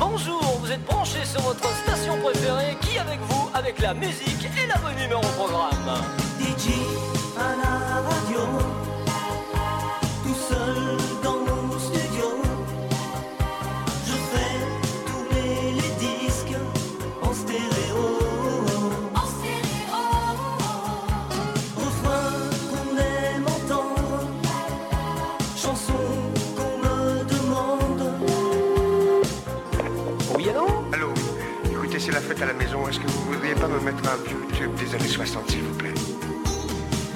Bonjour, vous êtes branchés sur votre station préférée qui avec vous, avec la musique et la bonne humeur au programme. à la maison, est-ce que vous ne voudriez pas me mettre un vieux des années 60, s'il vous plaît?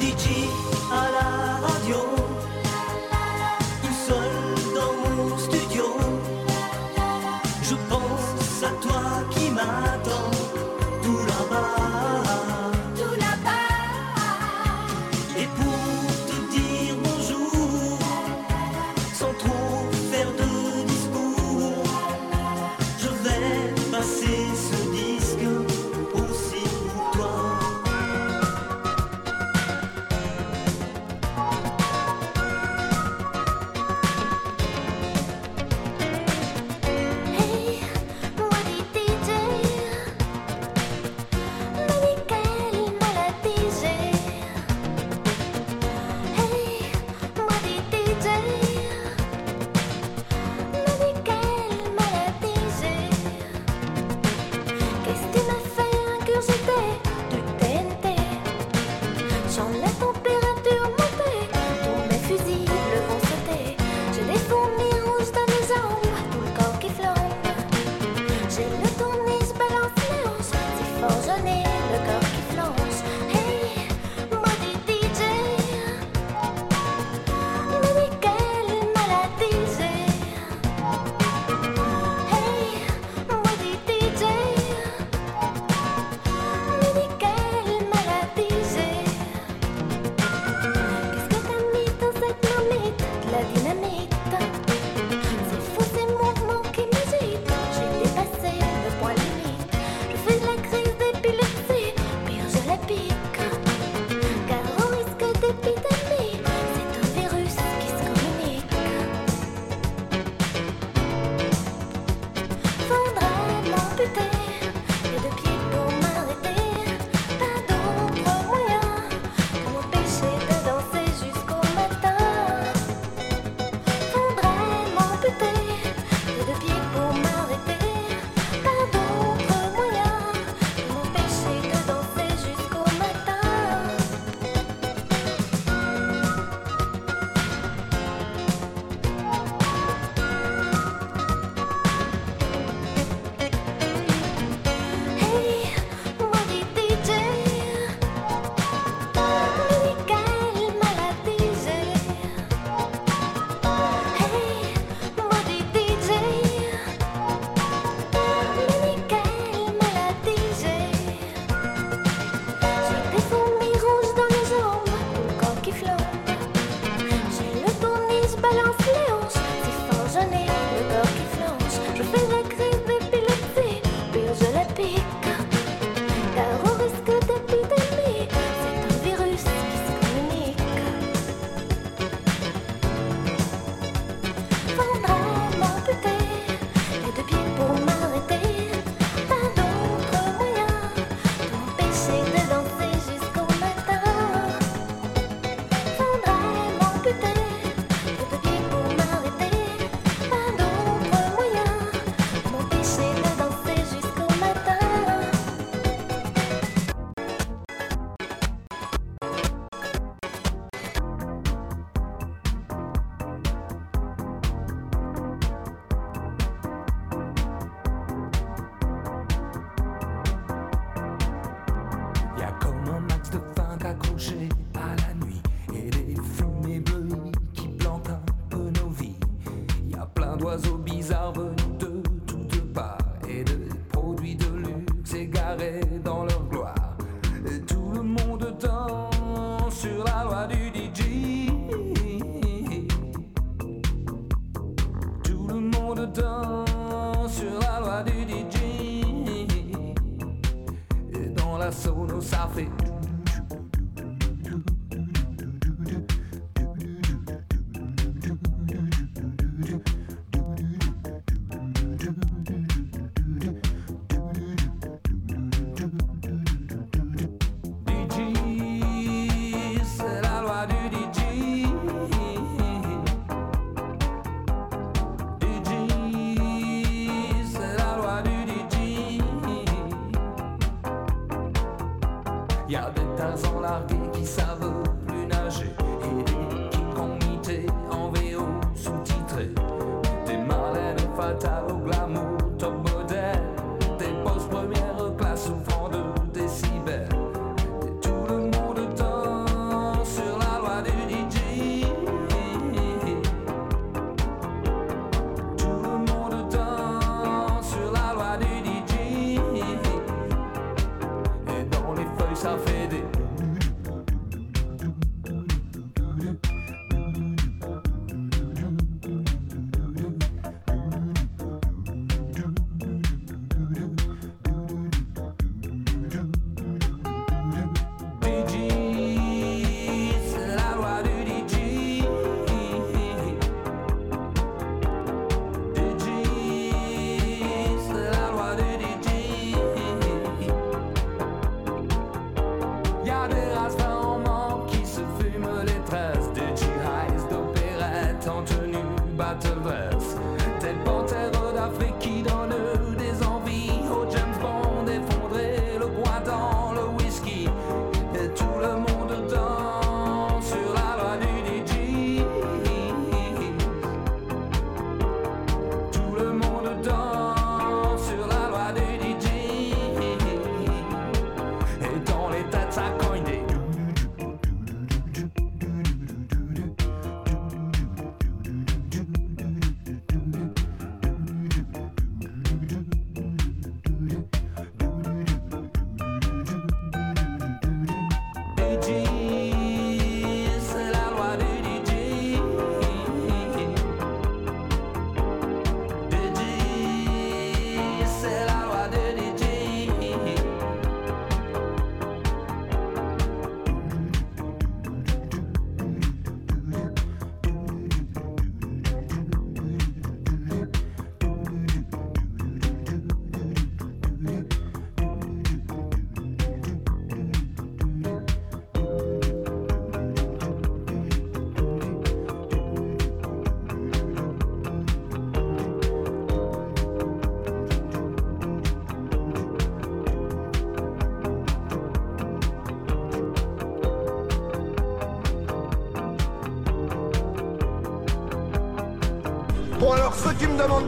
DJ à la radio. ね。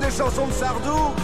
Des chansons de Sardou,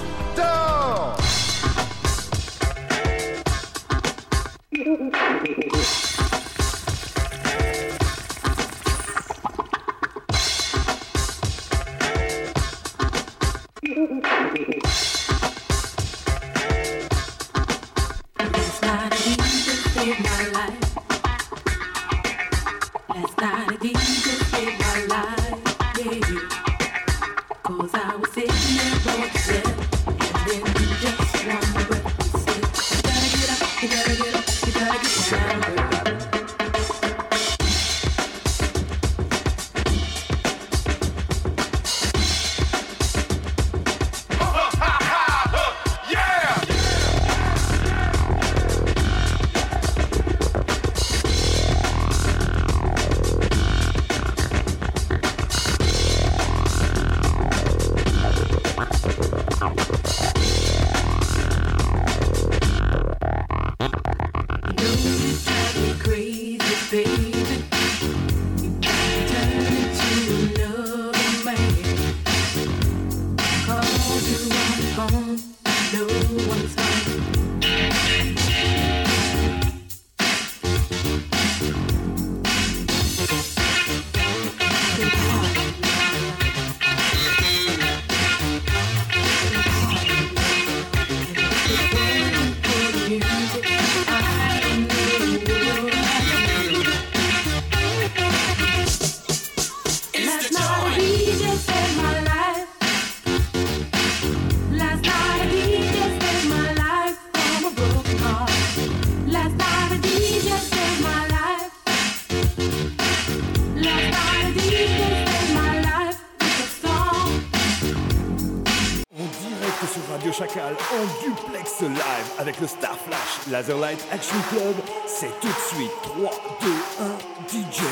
Laserlight Action Club. C'est tout de suite 3, 2, 1, DJ.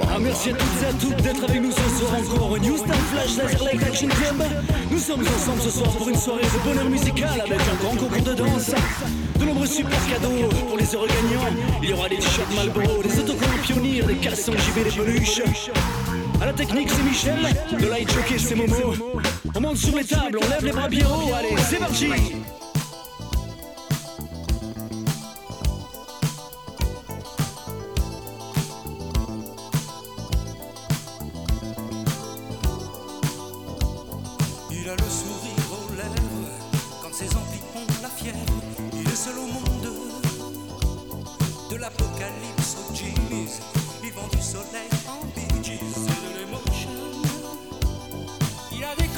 Ah, merci à toutes et à toutes d'être avec nous ce soir encore New Star Flash Laserlight Action Club. Nous sommes ensemble ce soir pour une soirée de bonheur musical avec un grand concours de danse, de nombreux super cadeaux pour les heureux gagnants. Il y aura des t-shirts Malboro, des autocollants pionniers, des caleçons JV, des peluches. À la technique, c'est Michel, de light jockey, c'est Momo. On monte sur les tables, on lève les bras bien haut, allez, c'est parti!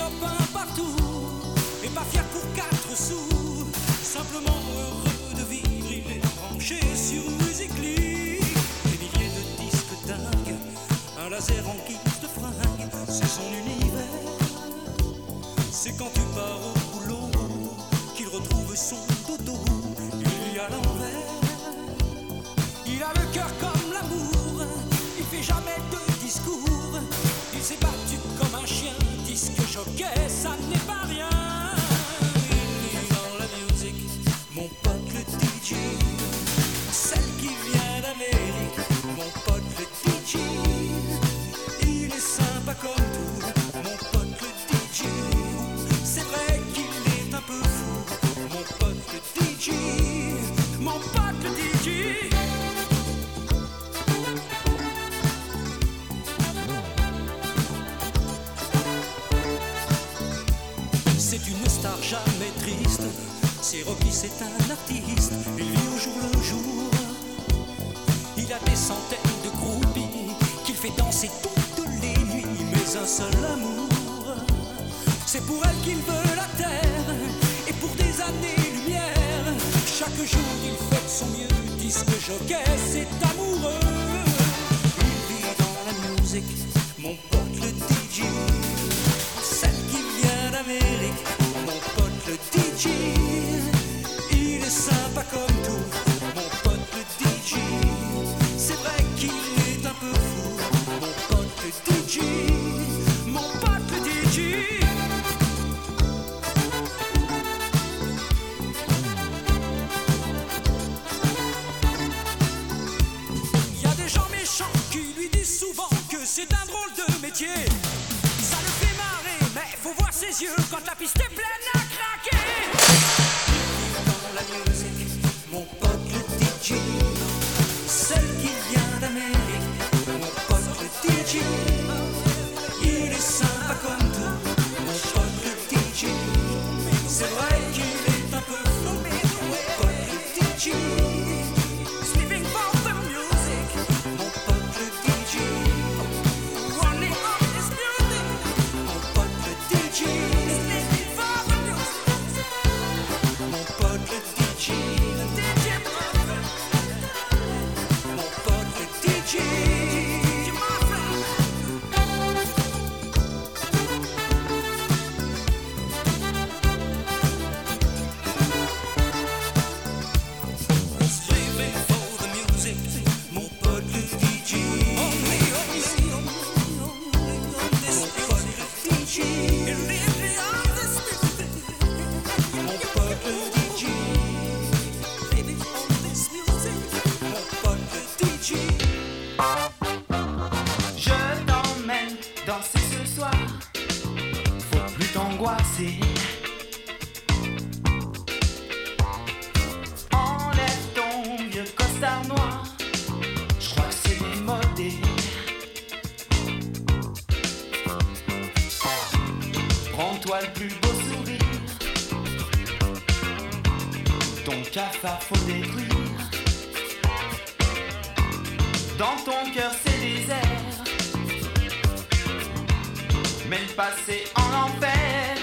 Copains partout et pas fier pour quatre sous. Simplement heureux de vivre, il est branché sur Musically. Des milliers de disques dingues, un laser en guise de fringue, c'est son univers. C'est quand tu pars au boulot qu'il retrouve son dodo. Il y a l'envers. Il a le cœur comme l'amour. Il fait jamais de discours. Il comme un chien. Disque Rocky, c'est un artiste. Il vit au jour le jour. Il a des centaines de groupies qu'il fait danser toutes les nuits. Mais un seul amour, c'est pour elle qu'il veut la terre. Et pour des années-lumière, chaque jour il fait de son mieux. Disque jockey, c'est amoureux. Il vit dans la musique, ton cœur c'est désert. Mais le passé en enfer.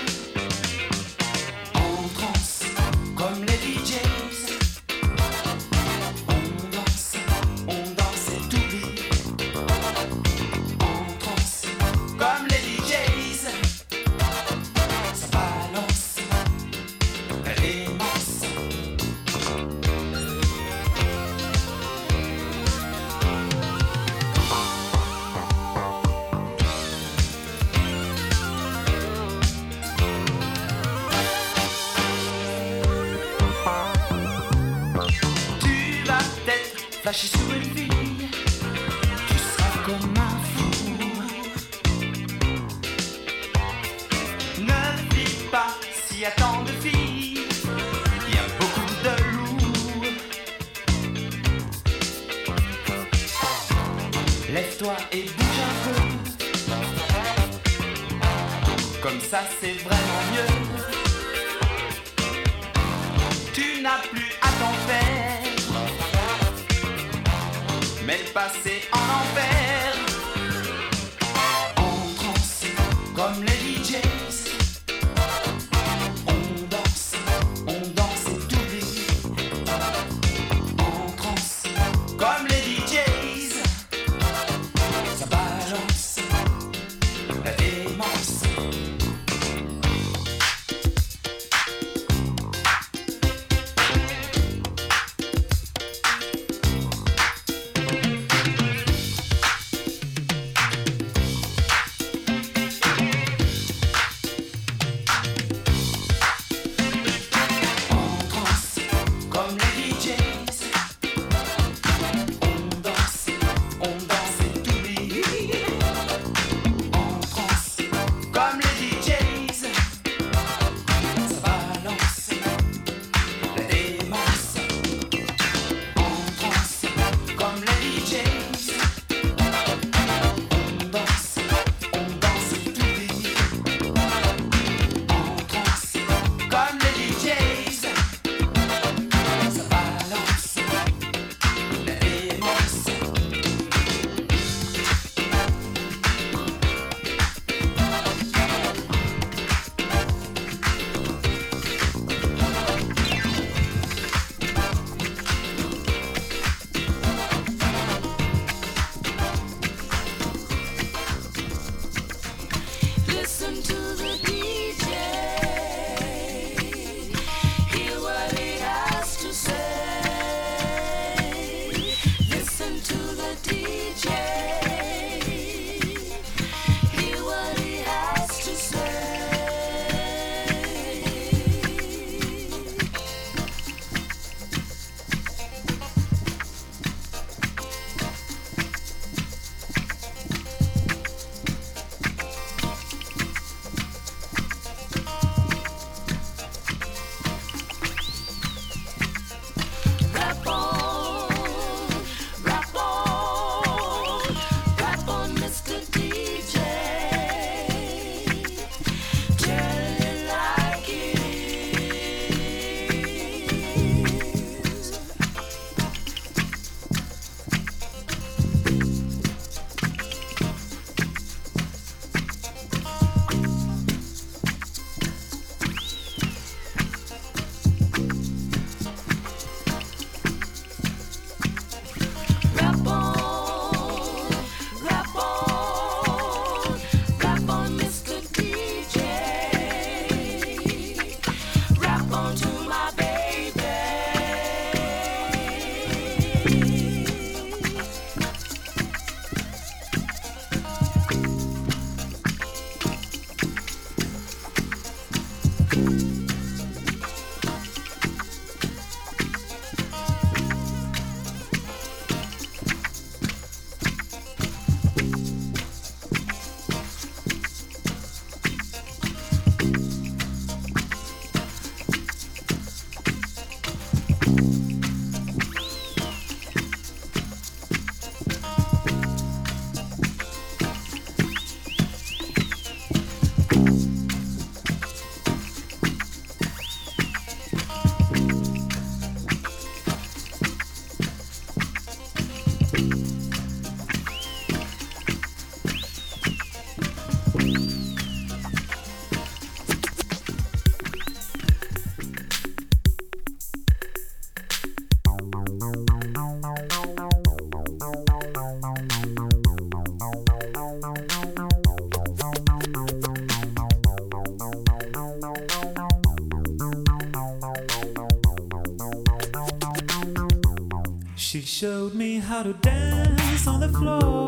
showed me how to dance on the floor,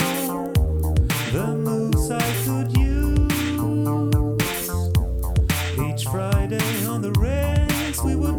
the moves I could use. Each Friday on the ranks, we would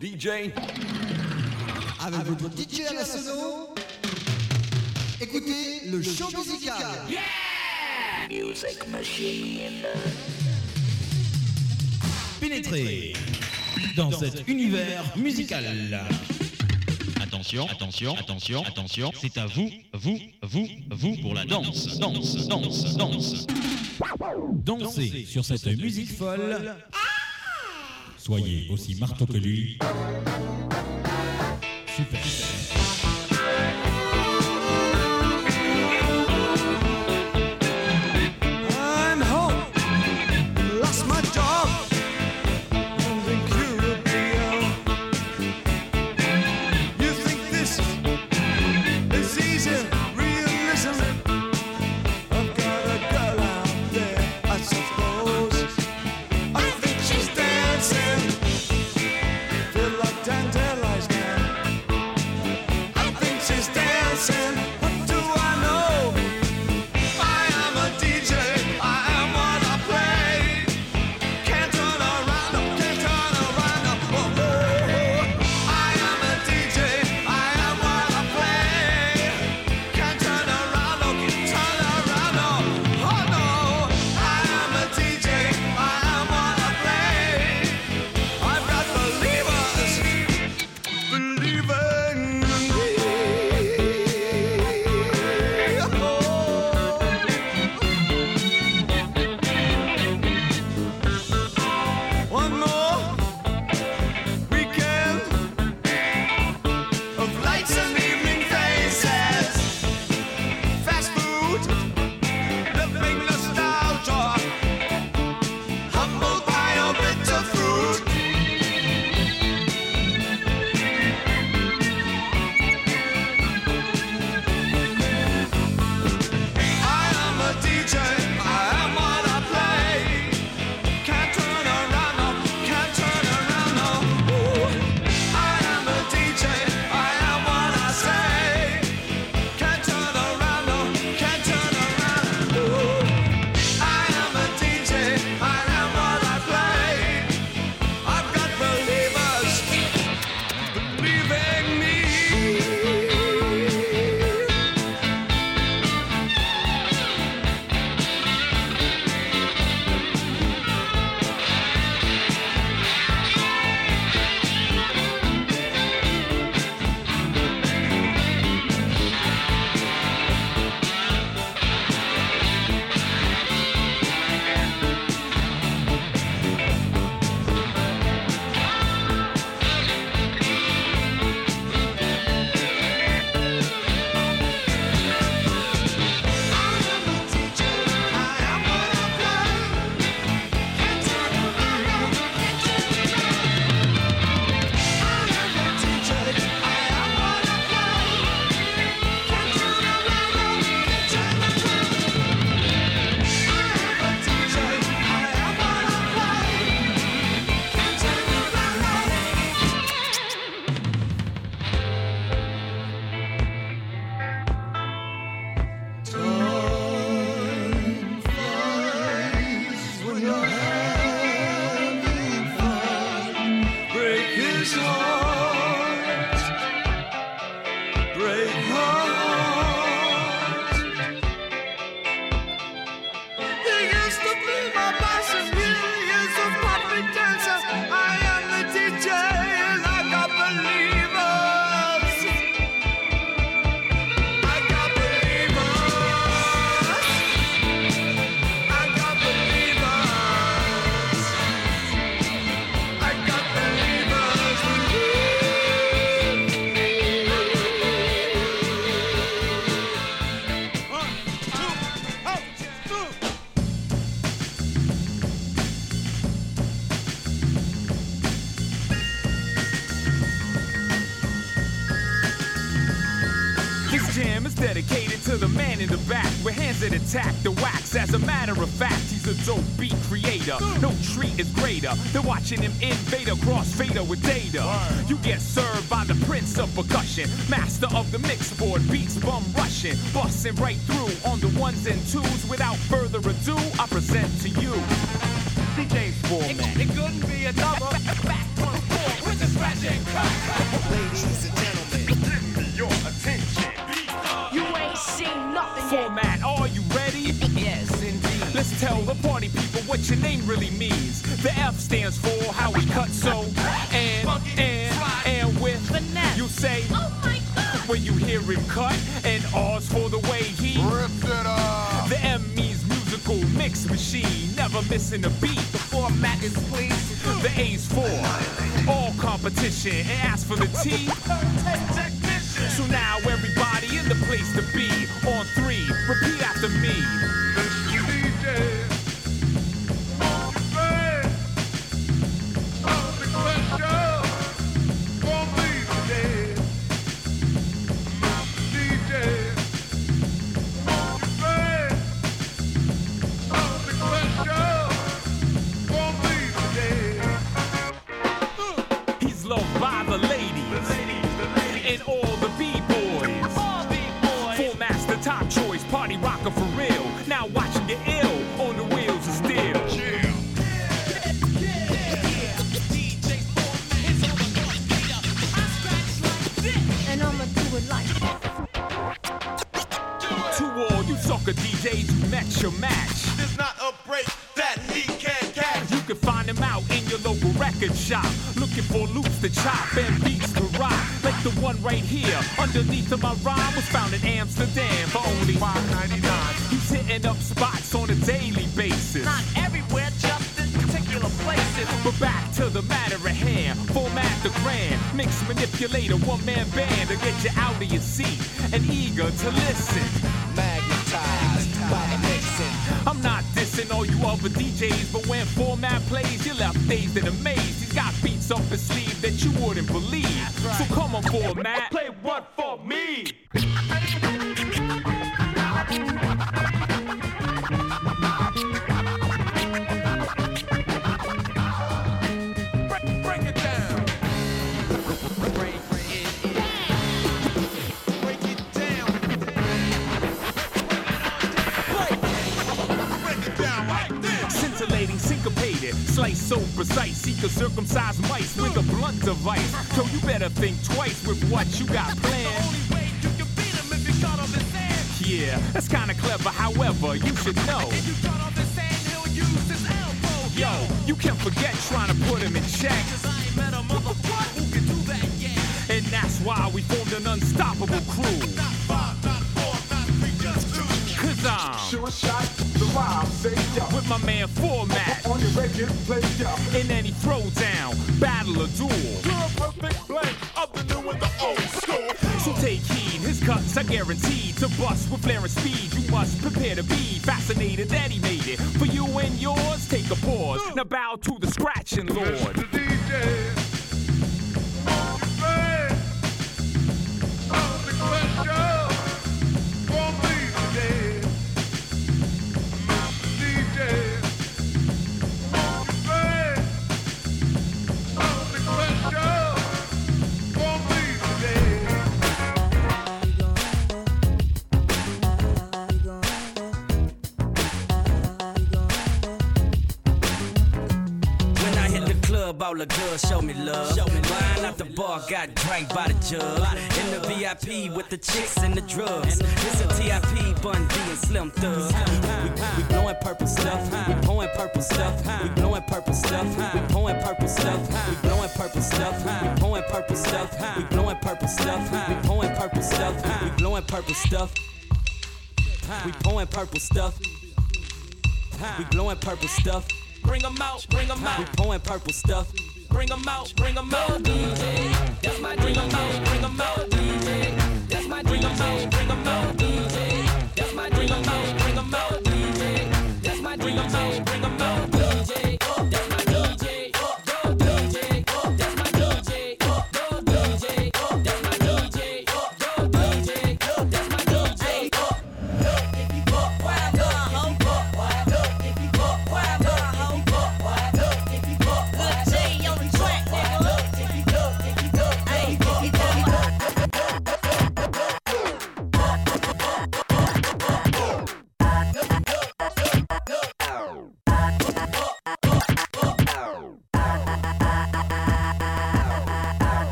DJ. Avec, votre DJ à la sono, écoutez le show musical. Yeah! Music Machine. Pénétrez dans, cet, univers, musical. musical. Attention, attention, attention, attention, c'est à vous, vous, vous, vous pour la danse, danse, danse, danse. Dansez sur cette musique folle. Ah Soyez aussi marteau que lui. Super. Creator. No treat is greater than watching him invade a crossfader with data. You get served by the prince of percussion, master of the mixboard, beats bum rushing, busting right through on the ones and twos. Without further ado, I when you hear him cut, and R's for the way he ripped it up. The M means musical mix machine, never missing a beat. The format is please. The A's for all competition, and as for the T. So now everybody in the place to be on three. Repeat after me. Precise. Seek a circumcised mice with a blunt device. So you better think twice with what you got planned. Only way you can beat him if you cut off his hand. Yeah, that's kinda clever, however, you should know. If you cut off his hand, he'll use his elbow. Yo, you can't forget trying to put him in check. Cause I ain't met a motherfucker who can do that yet. And that's why we formed an unstoppable crew. Not five, not four, not three, just two. Cause I'm Sure shot, the rhyme, say yo. with my man Format. On your record, play yo. In any throwdown, battle or duel. You're a perfect blend of the new and the old school. So take heed, his cuts are guaranteed to bust with flaring speed. You must prepare to be fascinated that he made it. For you and yours, take a pause. Now bow to the scratching lord. Jug. In the VIP with the chicks and the drugs. It's a TIP, Bun B and Slim Thug. We, we blowing purple stuff. We pouring purple stuff. We blowing purple stuff. We pouring purple stuff. We blowing purple stuff. We pouring purple stuff. We blowing purple stuff. We pouring purple stuff. We blowing purple stuff. We pouring purple stuff. We blowing purple stuff. Bring 'em out, bring 'em We out, pouring purple stuff. Bring 'em out, bring 'em out. That's my bring 'em out, bring 'em out. That's my bring 'em out, bring 'em out,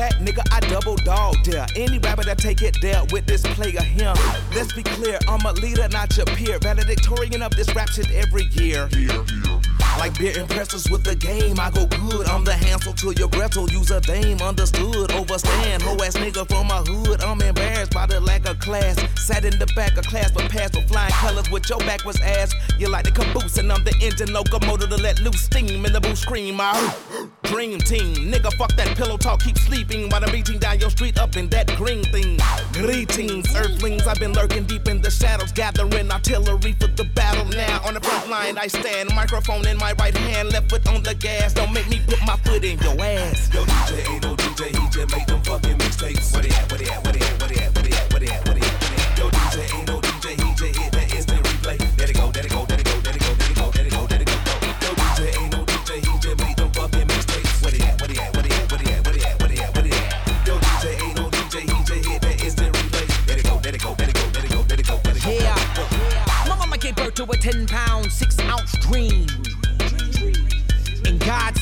fact, nigga, I double dog dare. Any rapper that take it there with this player him. Let's be clear, I'm a leader, not your peer. Valedictorian of this rap shit every year. Like beer impressors with the game, I go good. I'm the Hansel to your Gretel. Use a dame, understood. Overstand, hoe ass nigga from my hood. I'm embarrassed by the lack of class. Sat in the back of class, but passed with flying colors with your back was ass. You like the caboose, and I'm the engine locomotive to let loose steam in the booth scream. My dream team, nigga, fuck that pillow talk. Keep sleeping while I'm beating down your street up in that green thing. Greetings, earthlings. I've been lurking deep in the shadows, gathering artillery for the battle. Now on the front line, I stand, microphone in my right hand, left foot on the gas. Don't make me put my foot in your ass. Yo, DJ ain't no DJ, he just make them fucking mixtapes. What they at? what they at? what they at? Where they at?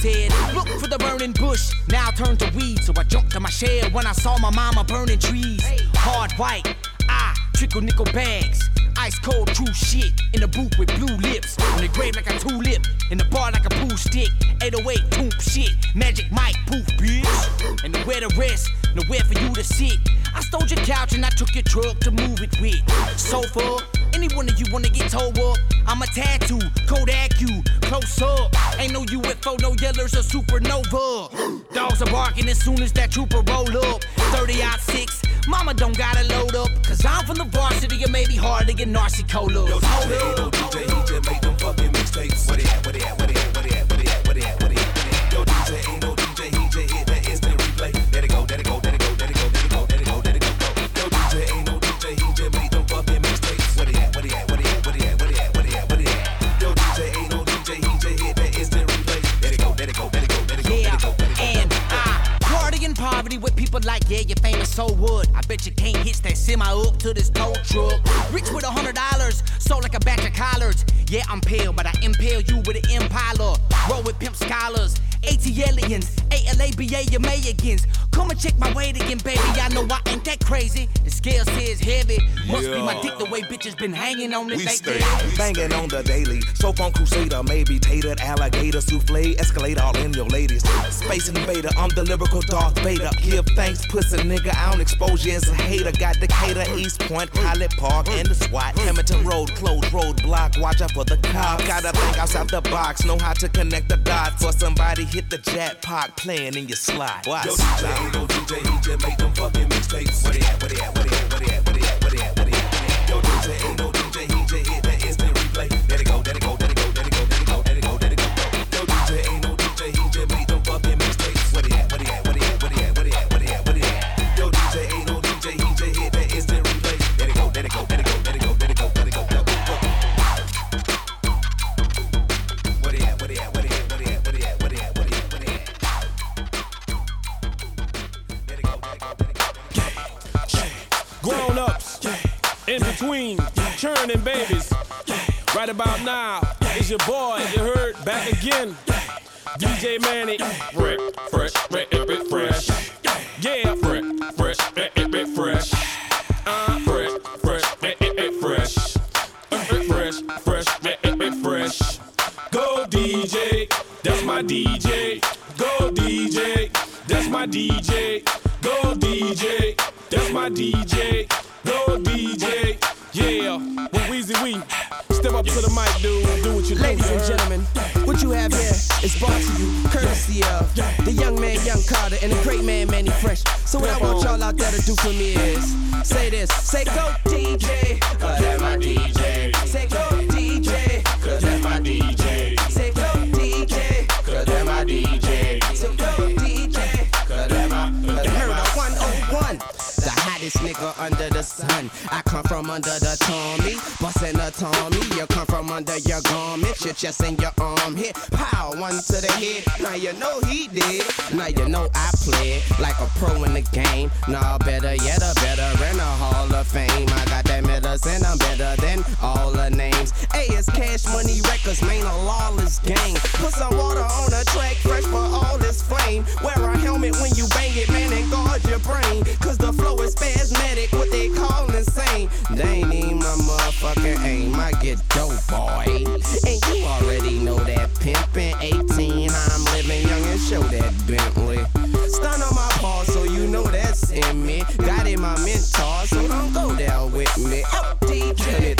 Said, Look for the burning bush, now turn to weed. So I jumped to my shed when I saw my mama burning trees. Hard white, I trickle nickel bags. Ice cold, true shit. In the booth with blue lips. On the grave like a tulip. In the bar like a pool stick. 808, toomp shit. Magic mic, poof, bitch. And nowhere to rest, nowhere for you to sit. I stole your couch and I took your truck to move it with. Sofa, any one of you wanna get towed up? I'm a tattoo, Kodak you, close up. Ain't no UFO, no yellers or supernova. Dogs are barking as soon as that trooper roll up. 30 out 6, mama don't gotta load up. Cause I'm from the varsity, it may be hard to get Narcy Cola. Yo, DJ no DJ, he just make them fucking mixtapes. Where they at? Where they at? Where they at? Where they at? Yeah, you're famous, so what? I bet you can't hitch that semi up to this tow truck. Rich with a hundred dollars, sold like a batch of collards. Yeah, I'm pale, but I impale you with an impala. Roll with pimp scholars, ATLians, ALABA, your Mayagans. Come and check my weight again, baby. I know I ain't that crazy. The scale says heavy. Must be my dick the way bitches been hanging on it We like stay that. banging on the daily. Soap on Crusader, maybe tatered alligator souffle, escalate all in your ladies. Space invader, I'm the lyrical Darth Vader. Give thanks, pussy nigga. I don't expose you as a hater. Got Decatur, East Point, Pilot Park, and the SWAT. Campbellton Road, closed roadblock. Watch out for the cops. Gotta think outside the box. Know how to connect the dots. For somebody hit the jackpot playing in your slot. Watch. Yo, DJ no DJ, he just make them fucking mixtapes. Where they at? Where they at? Where they at? Where they at? Between, churning babies. Right about now, it's your boy, you heard, back again. DJ Manny, fresh, fresh, fresh, fresh. Yeah, fresh, fresh, fresh, fresh. Uh, fresh, fresh, fresh, fresh, fresh, fresh, fresh. Go DJ, that's my DJ. Go DJ, that's my DJ. Go DJ, that's my DJ. Go DJ, to the mic, dude. Do what you. Ladies you and gentlemen, what you have here is brought to you courtesy of the young man, Young Carter, and the great man, Manny Fresh. So what I want y'all out there to do for me is say this, say go DJ, cause that's my DJ. Say go hottest nigga under the sun. I come from under the Tommy, bustin' a Tommy. You come from under your garment, your chest and your arm hit. Pow, one to the head. Now you know he did. Now you know I played like a pro in the game. Nah, better yet, a veteran, a Hall of Fame. I got that medicine, I'm better than all the names. A is Cash Money Records, man, a lawless gang. Put some water on the track, fresh for all this flame. Wear a helmet when you bang it, man, and guard your brain. Cause the flow is spasmodic, what they call insane. They even my motherfucking aim. I get dope, boy. And you already know that pimpin' 18. I'm living young and show that Bentley. Stun on my paw, so you know that's in me. Got in my mentor, so don't go down with me. Oh, DJ.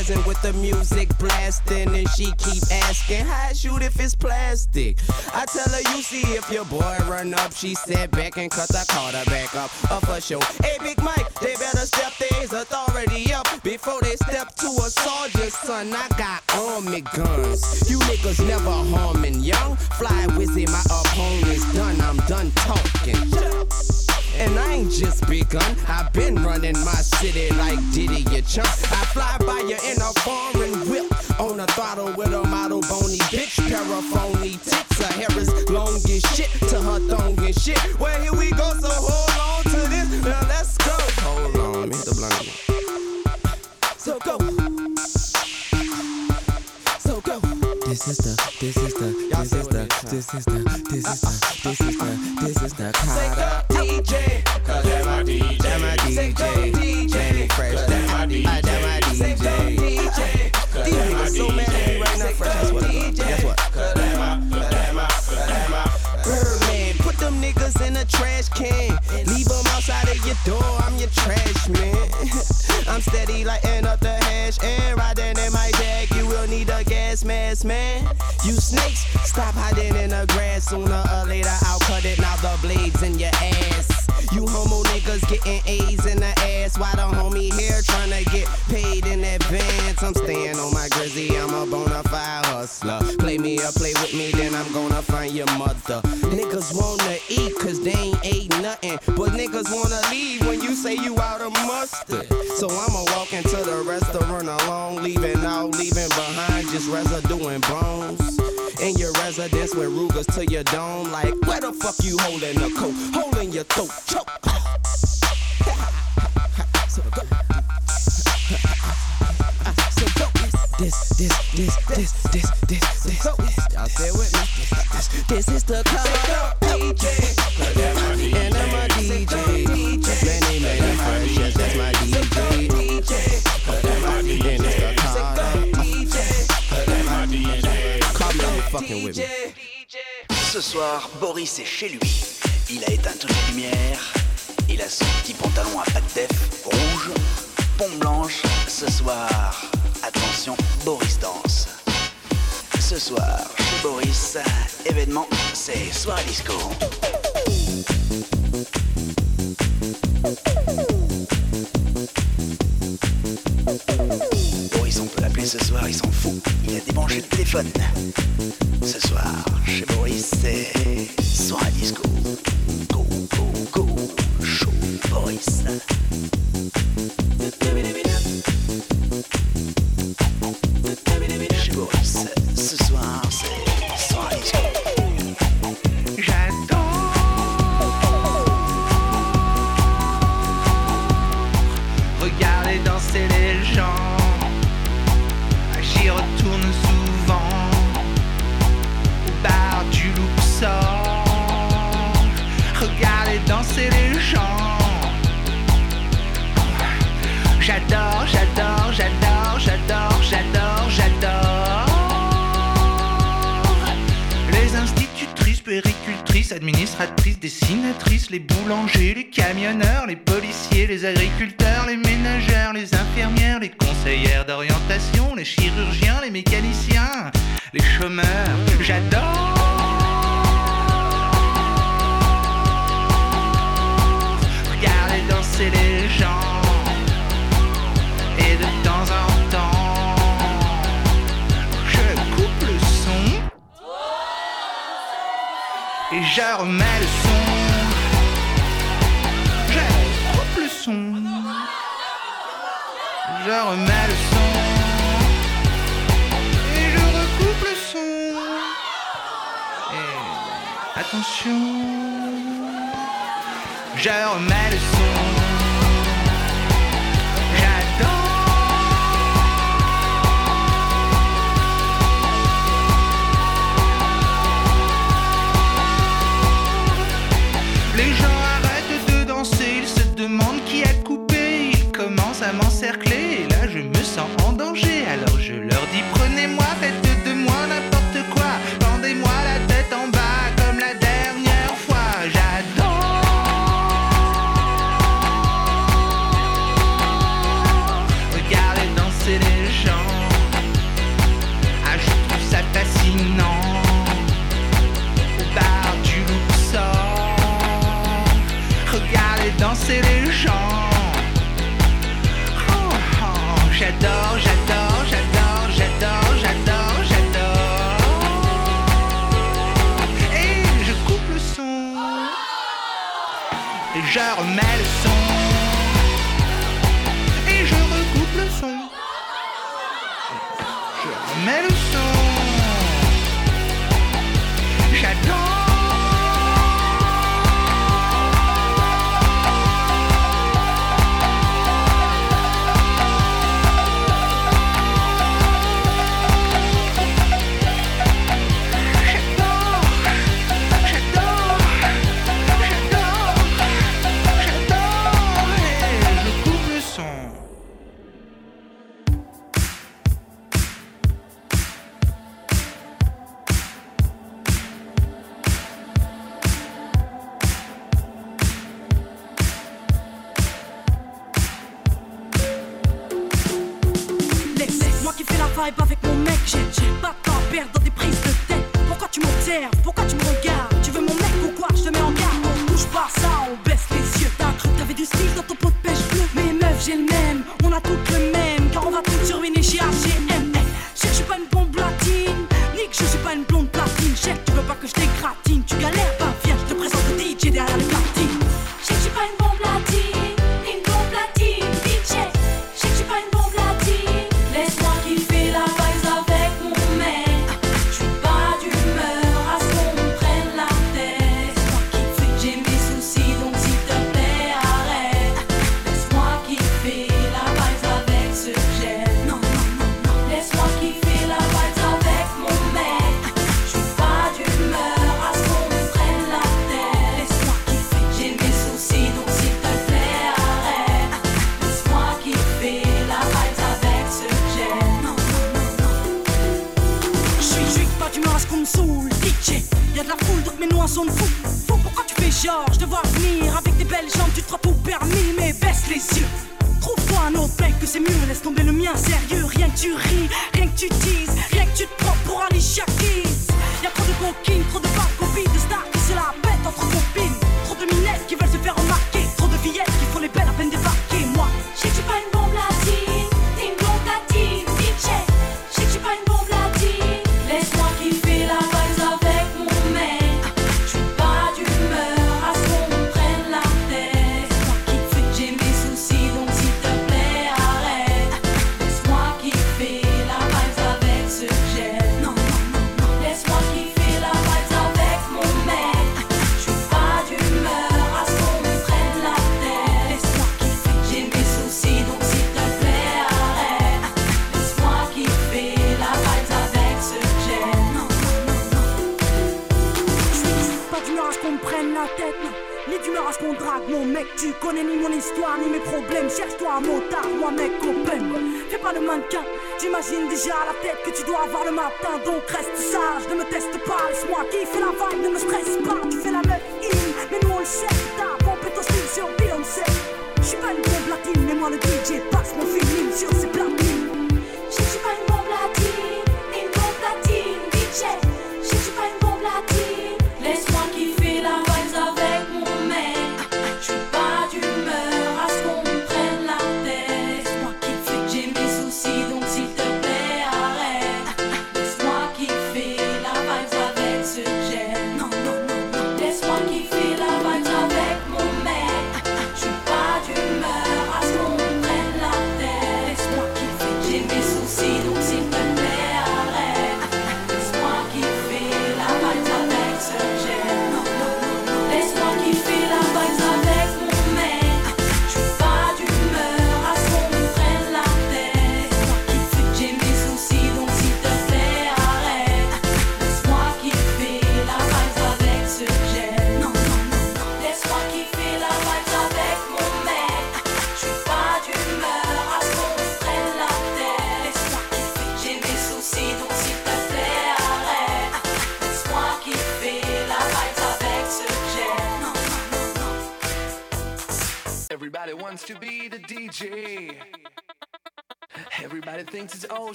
Present with the music blasting, and she keep asking, How shoot if it's plastic? I tell her, You see if your boy run up. She said back and cut the quarterback up. Up for show. Hey, Big Mike, they better step their authority up before they step to a soldier's son. I got army guns. You niggas never harming young. Fly Weezy, my opponent's done. I'm done talking. And I ain't just begun. I've been running my city like Diddy, you chump. I fly by you in a foreign whip. On a throttle with a model bony bitch. Paraphony tits. Her hair is long as shit to her thong and shit. Well, here we go, so hold on to this. Now let's go. Hold on, let me hit the blunt. So go. This is the, this is the, this is the, this is the, this is the, this is the, this is the Carter. DJ, cause that my DJ. That my DJ. Manny Fresh, that my DJ. That my DJ. These niggas so mad at me right now, Fresh. Guess what? Guess what? Birdman, put them niggas in a trash can. Leave them outside of your door. I'm your trash man. I'm steady lighting up man. You snakes, stop hiding in the grass. Sooner or later, I'll cut it. Now the blades in your ass. You homo niggas getting A's in the ass. Why the homie here trying to get paid in advance? I'm staying on my grizzy. I'm a bona fide hustler. Play me or play with me, then I'm gonna find your mother. Niggas wanna eat cause they ain't ate nothing. But niggas wanna leave when you say you out of mustard. So I'ma walk into the restaurant alone, leaving out, leaving behind just residue and bones. In your residence with Rugers to your dome, like where the fuck you holding the coat? Holding your throat, choke. So go. So go. This, this, this, this, this, this, this. Y'all stay with me. This, this is the Carter DJ. Ce soir, Boris est chez lui. Il a éteint toutes les lumières. Il a son petit pantalon à pattes def rouge, pompe blanche. Ce soir, attention, Boris danse. Ce soir, chez Boris, événement, c'est soirée disco. Boris, on peut l'appeler ce soir, il s'en fout. Il a débranché le téléphone. Ce soir, chez Boris, c'est soirée disco. Go, go, go, show Boris. les boulangers, les camionneurs, les policiers, les agriculteurs, les ménagères, les infirmières, les conseillères d'orientation, les chirurgiens, les mécaniciens, les chômeurs. J'adore Regardez danser les gens et de temps en temps, je coupe le son et je remets le son. je remets le son. Et je recoupe le son. Et attention, je remets le son. déjà à la tête que tu dois avoir le matin Donc reste sage, ne me teste pas Laisse-moi kiffer la vibe, ne me stresse pas Tu fais la meuf in, mais nous on le sait T'as pompé ton style sur Beyoncé. J'suis pas une bombe latine, mais moi le DJ passe mon film sur ses platines.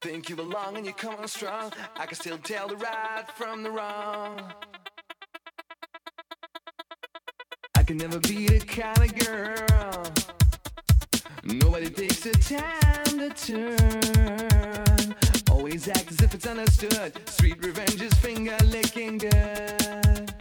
Think you belong and you're coming strong. I can still tell the right from the wrong. I can never be the kind of girl. Nobody takes the time to turn. Always act as if it's understood. Sweet revenge is finger licking good.